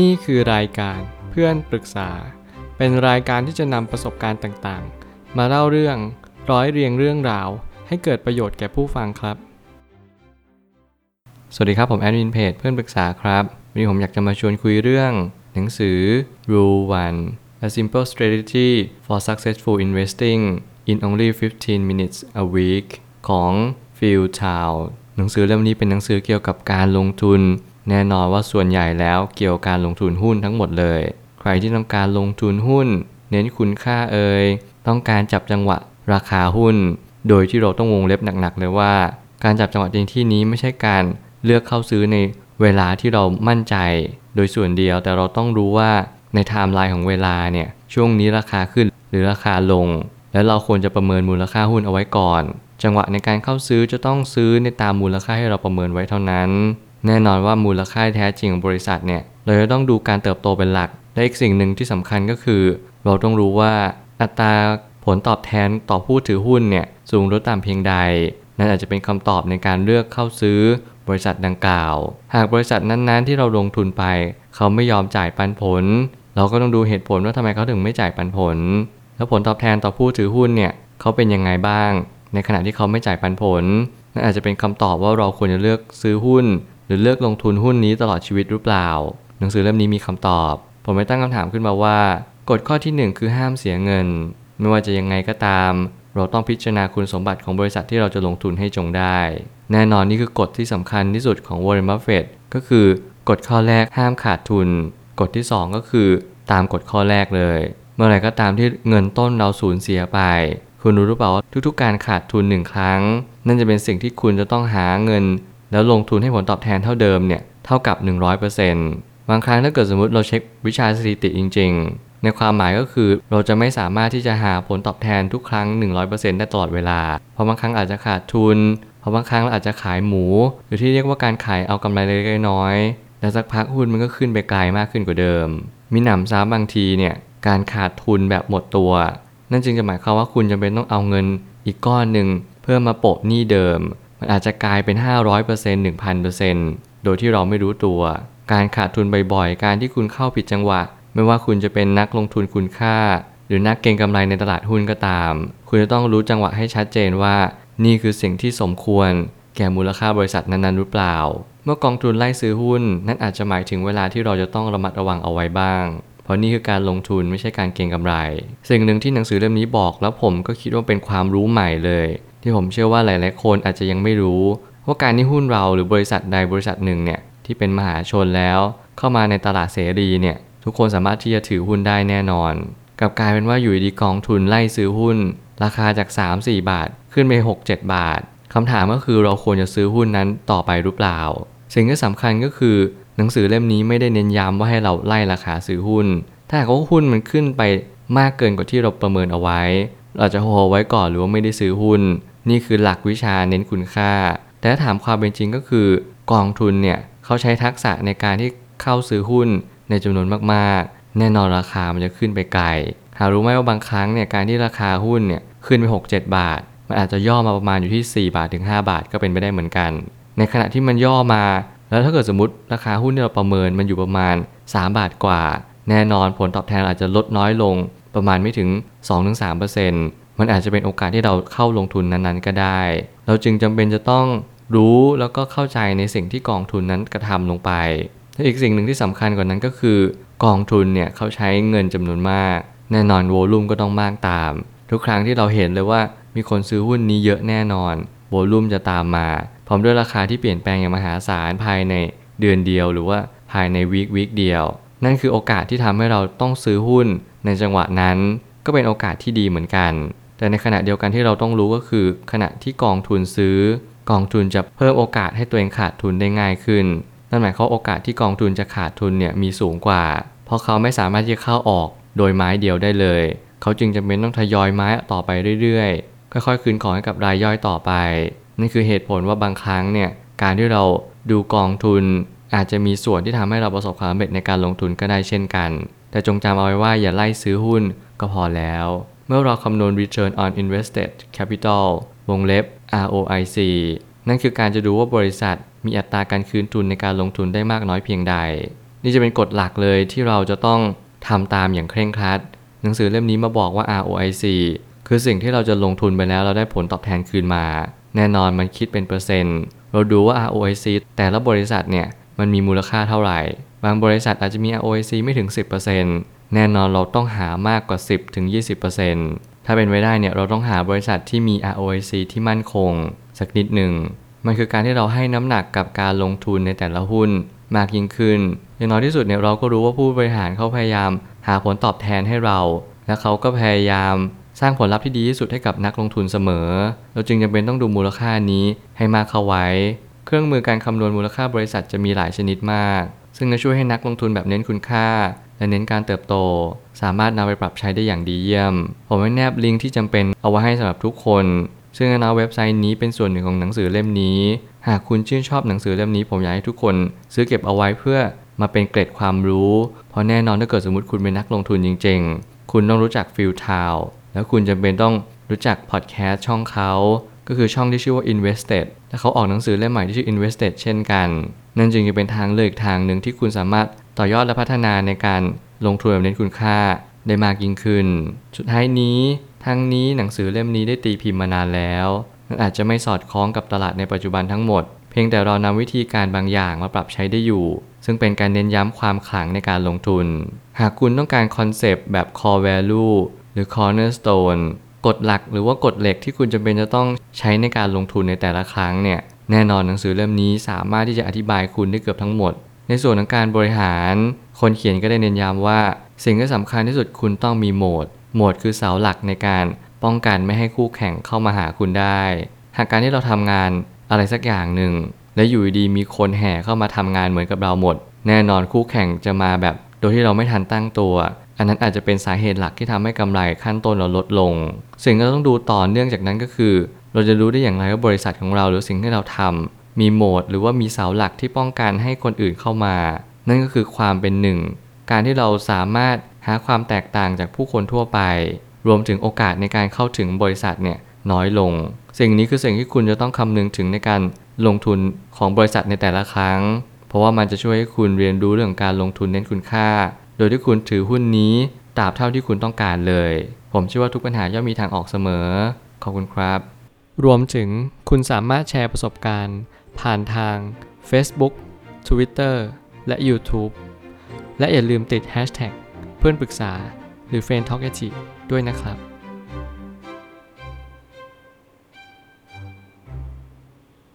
นี่คือรายการเพื่อนปรึกษา เป็นรายการที่จะนำประสบการณ์ต่างๆ มาเล่าเรื่องร้อยเรียงเรื่องราว ให้เกิดประโยชน์แก่ผู้ฟังครับ สวัสดีครับผมแอดมินเพจเพื่อนปรึกษาครับวันนี้ผมอยากจะมาชวนคุยเรื่อง หนังสือ Rule 1 A Simple Strategy for Successful Investing in Only 15 Minutes a Week ของ Phil Chow หนังสือเล่มนี้เป็นหนังสือเกี่ยวกับการลงทุน แน่นอนว่าส่วนใหญ่แล้วเกี่ยวกับการลงทุนหุ้นทั้งหมดเลย ใครที่ต้องการลงทุนหุ้น เน้นคุณค่าเอ่ยต้องการจับจังหวะราคาหุ้น โดยที่เราต้องวงเล็บหนักๆเลยว่า การจับจังหวะในที่นี้ไม่ใช่การเลือกเข้าซื้อในเวลาที่เรามั่นใจ โดยส่วนเดียวแต่เราต้องรู้ว่าในไทม์ไลน์ของเวลาเนี่ยช่วงนี้ราคาขึ้นหรือราคาลง แล้วเราควรจะประเมินมูลค่าหุ้นเอาไว้ก่อน จังหวะในการเข้าซื้อจะต้องซื้อในตามมูลค่าให้เราประเมินไว้เท่านั้น แน่นอนว่ามูลค่าแท้จริงของบริษัทเนี่ยเราจะต้องดูการเติบโตเป็นหลัก และอีกสิ่งหนึ่งที่สำคัญก็คือ เราต้องรู้ว่าอัตราผลตอบแทนต่อผู้ถือหุ้นเนี่ยสูงหรือต่ำเพียงใด นั่นอาจจะเป็นคำตอบในการเลือกเข้าซื้อบริษัทดังกล่าว หากบริษัทนั้นๆ ที่เราลงทุนไป เขาไม่ยอมจ่ายปันผล เราก็ต้องดูเหตุผลว่าทำไมเขาถึงไม่จ่ายปันผล แล้วผลตอบแทนต่อผู้ถือหุ้นเนี่ยเขาเป็นยังไงบ้าง ในขณะที่เขาไม่จ่ายปันผลนั่นอาจจะเป็นคำตอบว่าเราควรจะเลือกซื้อหุ้น หรือเลือกลงทุนหุ้นนี้ตลอดชีวิตหรือเปล่า หนังสือเล่มนี้มีคำตอบ ผมไม่ตั้งคำถามขึ้นมาว่า กฎข้อที่ 1 คือห้ามเสียเงิน ไม่ว่าจะยังไงก็ตาม เราต้องพิจารณาคุณสมบัติของบริษัทที่เราจะลงทุนให้จงได้ แน่นอนนี่คือกฎที่สำคัญที่สุดของวอร์เรนบัฟเฟตต์ก็คือกฎข้อแรกห้ามขาดทุน กฎที่ 2 ก็คือตามกฎข้อแรกเลย เมื่อไหร่ก็ตามที่เงินต้นเราสูญเสียไป คุณรู้หรือเปล่าว่าทุกๆ การขาดทุนหนึ่งครั้ง นั่นจะเป็นสิ่งที่คุณจะต้องหาเงิน แล้วลงทุนให้ผลตอบแทนเท่าเดิมเนี่ยเท่ากับ 100%บางครั้งถ้าเกิดสมมติเราเช็ควิชาสถิติจริง ๆ ในความหมายก็คือเราจะไม่สามารถที่จะหาผลตอบแทนทุกครั้ง 100%ได้ตลอดเวลา เพราะบางครั้งอาจจะขาดทุน เพราะบางครั้งเราอาจจะขายหมู หรือที่เรียกว่าการขายเอากำไรเล็กๆน้อยๆแล้วสักพักหุ้นมันก็ขึ้นไปไกลมากขึ้นกว่าเดิม มีหนำซ้ำบางทีเนี่ยการขาดทุนแบบหมดตัว นั่นจึงจะหมายความว่าคุณจำเป็นต้องเอาเงินอีกก้อนหนึ่งเพื่อมาโปะหนี้เดิม มันอาจจะกลายเป็น 500% 1,000%โดยที่เราไม่รู้ตัว การขาดทุนบ่อยๆ การที่คุณเข้าผิดจังหวะ ไม่ว่าคุณจะเป็นนักลงทุนคุณค่า หรือนักเก็งกำไรในตลาดหุ้นก็ตาม คุณจะต้องรู้จังหวะให้ชัดเจนว่า นี่คือสิ่งที่สมควร แก่มูลค่าบริษัทนั้นๆ หรือเปล่า เมื่อกองทุนไล่ซื้อหุ้น นั่นอาจจะหมายถึงเวลาที่เราจะต้องระมัดระวังเอาไว้บ้างเพราะนี่คือการลงทุนไม่ใช่การเก็งกำไร สิ่งหนึ่งที่หนังสือเล่มนี้บอกแล้วผมก็คิดว่าเป็นความรู้ใหม่เลย ที่ผมเชื่อว่าหลาย ๆ คนอาจจะยังไม่รู้ว่าการที่หุ้นเราหรือบริษัทใดบริษัทหนึ่งเนี่ยที่เป็นมหาชนแล้ว เข้ามาในตลาดเสรีเนี่ยทุกคนสามารถที่จะถือหุ้นได้แน่นอน กับกลายเป็นว่าอยู่ดีกองทุนไล่ซื้อหุ้น ราคาจาก 3-4 บาท ขึ้นไป6-7 บาทคำถามก็คือเราควรจะซื้อหุ้นนั้นต่อไปหรือเปล่า สิ่งที่สำคัญก็คือ หนังสือเล่มนี้ไม่ได้เน้นย้ำว่าให้เราไล่ราคาซื้อหุ้น ถ้าหากว่าหุ้นมันขึ้นไปมากเกินกว่าที่เราประเมินเอาไว้ เราจะโฮไว้ก่อนหรือว่าไม่ได้ซื้อหุ้น นี่คือหลักวิชาเน้นคุณค่า แต่ถ้าถามความเป็นจริงก็คือกองทุนเนี่ยเขาใช้ทักษะในการที่เข้าซื้อหุ้นในจำนวนมากๆ แน่นอนราคามันจะขึ้นไปไกลหารู้ไหมว่าบางครั้งเนี่ยการที่ราคาหุ้นเนี่ยขึ้นไป 6-7 บาท มันอาจจะย่อมาประมาณอยู่ที่ 4 บาทถึง 5 บาทก็เป็นไปได้เหมือนกัน ในขณะที่มันย่อมา แล้วถ้าเกิดสมมติราคาหุ้นที่เราประเมินมันอยู่ประมาณ 3 บาทกว่า แน่นอนผลตอบแทนอาจจะลดน้อยลงประมาณไม่ถึง 2-3% มันอาจจะเป็นโอกาสที่เราเข้าลงทุนนั้นๆ ก็ได้ เราจึงจำเป็นจะต้องรู้แล้วก็เข้าใจในสิ่งที่กองทุนนั้นกระทำลงไปและอีกสิ่งหนึ่งที่สำคัญกว่านั้นก็คือกองทุนเนี่ยเขาใช้เงินจำนวนมาก แน่นอนโวลุ่มก็ต้องมากตาม ทุกครั้งที่เราเห็นเลยว่ามีคนซื้อหุ้นนี้เยอะแน่นอนโวลุ่มจะตามมา พร้อมด้วยราคาที่เปลี่ยนแปลงอย่างมหาศาลภายในเดือนเดียว หรือว่าภายในวีควีคเดียว นั่นคือโอกาสที่ทำให้เราต้องซื้อหุ้นในจังหวะนั้น ก็เป็นโอกาสที่ดีเหมือนกัน แต่ในขณะเดียวกันที่เราต้องรู้ก็คือ ขณะที่กองทุนซื้อ กองทุนจะเพิ่มโอกาสให้ตัวเองขาดทุนได้ง่ายขึ้น นั่นหมายความโอกาสที่กองทุนจะขาดทุนเนี่ยมีสูงกว่า เพราะเขาไม่สามารถที่จะเข้าออกโดยไม้เดียวได้เลย เขาจึงจำเป็นต้องทยอยไม้ต่อไปเรื่อยๆ ค่อยๆ คืนของให้กับรายย่อยต่อไปนั่นคือเหตุผลว่าบางครั้งเนี่ยการที่เราดูกองทุนอาจจะมีส่วนที่ทำให้เราประสบความสำเร็จในการลงทุนก็ได้เช่นกัน แต่จงจำเอาไว้ว่าอย่าไล่ซื้อหุ้นก็พอแล้ว มื่อเราคำนวณ return on invested capital วงเล็บ ROIC นั่นคือการจะดูว่าบริษัทมีอัตราการคืนทุนในการลงทุนได้มากน้อยเพียงใด นี่จะเป็นกฎหลักเลยที่เราจะต้องทำตามอย่างเคร่งครัด หนังสือเล่มนี้มาบอกว่า ROIC คือสิ่งที่เราจะลงทุนไปแล้วเราได้ผลตอบแทนคืนมา แน่นอนมันคิดเป็นเปอร์เซ็นต์ เราดูว่า ROIC แต่ละบริษัทเนี่ยมันมีมูลค่าเท่าไหร่ บางบริษัทอาจจะมี ROIC ไม่ถึง 10% แน่นอนเราต้องหามากกว่า 10-20%ถ้าเป็นไปได้เนี่ยเราต้องหาบริษัทที่มี ROIC ที่มั่นคง สักนิดหนึ่ง มันคือการที่เราให้น้ำหนักกับการลงทุนในแต่ละหุ้นมากยิ่งขึ้น อย่างน้อยที่สุดเนี่ยเราก็รู้ว่าผู้บริหารเขาพยายาม หาผลตอบแทนให้เรา และเขาก็พยายามสร้างผลลัพธ์ที่ดีที่สุดให้กับนักลงทุนเสมอ เราจึงจำเป็นต้องดูมูลค่านี้ให้มากเข้าไว้ เครื่องมือการคำนวณมูลค่าบริษัทจะมีหลายชนิดมาก ซึ่งจะช่วยให้นักลงทุนแบบเน้นคุณค่า และเน้นการเติบโต สามารถนำไปปรับใช้ได้อย่างดีเยี่ยม ผมไว้แนบลิงก์ที่จำเป็นเอาไว้ให้สำหรับทุกคน ซึ่งในเว็บไซต์นี้เป็นส่วนหนึ่งของหนังสือเล่มนี้ หากคุณชื่นชอบหนังสือเล่มนี้ ผมอยากให้ทุกคน ซื้อเก็บเอาไว้เพื่อมาเป็นเกร็ดความรู้ เพราะแน่นอนถ้าเกิดสมมติคุณเป็นนักลงทุนจริง ๆ คุณต้องรู้จักฟิลทาวแล้วคุณจำเป็นต้องรู้จักพอดแคสต์ช่องเขาก็คือช่องที่ชื่อว่า Invested และเขาออกหนังสือเล่มใหม่ที่ชื่อ Invested เช่นกัน นั่นจึงจะเป็นทางเลือกทางหนึ่งที่คุณสามารถต่อยอดและพัฒนาในการลงทุนแบบเน้นคุณค่าได้มากยิ่งขึ้น สุดท้ายนี้ ทั้งนี้หนังสือเล่มนี้ได้ตีพิมพ์มานานแล้วมันอาจจะไม่สอดคล้องกับตลาดในปัจจุบันทั้งหมด เพียงแต่เรานำวิธีการบางอย่างมาปรับใช้ได้อยู่ ซึ่งเป็นการเน้นย้ำความขลังในการลงทุน หากคุณต้องการ concept แบบ core value หรือ cornerstone กฎหลักหรือว่ากฎเหล็กที่คุณจำเป็นจะต้องใช้ในการลงทุนในแต่ละครั้งเนี่ยแน่นอนหนังสือเล่มนี้สามารถที่จะอธิบายคุณได้เกือบทั้งหมด ในส่วนของการบริหาร คนเขียนก็ได้เน้นย้ำว่า สิ่งที่สำคัญที่สุดคุณต้องมี moat moat คือเสาหลักในการป้องกันไม่ให้คู่แข่งเข้ามาหาคุณได้ หากการที่เราทำงานอะไรสักอย่างหนึ่ง และอยู่ดีมีคนแห่เข้ามาทำงานเหมือนกับเราหมด แน่นอนคู่แข่งจะมาแบบ โดยที่เราไม่ทันตั้งตัว อันนั้นอาจจะเป็นสาเหตุหลักที่ทำให้กำไรขั้นต้นเราลดลง สิ่งที่เราต้องดูต่อเนื่องจากนั้นก็คือ เราจะรู้ได้อย่างไรว่าบริษัทของเราหรือสิ่งที่เราทำมีโหมดหรือว่ามีเสาหลักที่ป้องกันให้คนอื่นเข้ามา นั่นก็คือความเป็นหนึ่ง การที่เราสามารถหาความแตกต่างจากผู้คนทั่วไป รวมถึงโอกาสในการเข้าถึงบริษัทเนี่ยน้อยลง สิ่งนี้คือสิ่งที่คุณจะต้องคำนึงถึงในการลงทุนของบริษัทในแต่ละครั้ง เพราะว่ามันจะช่วยให้คุณเรียนรู้เรื่องการลงทุนเน้นคุณค่า โดยที่คุณถือหุ้นนี้ตราบเท่าที่คุณต้องการเลย ผมเชื่อว่าทุกปัญหาย่อมมีทางออกเสมอ ขอบคุณครับ รวมถึงคุณสามารถแชร์ประสบการณ์ ผ่านทาง Facebook Twitter และ YouTube และอย่าลืมติด Hashtag เพื่อนปรึกษาหรือ f r ร e n d t a l k ด้วยนะครับ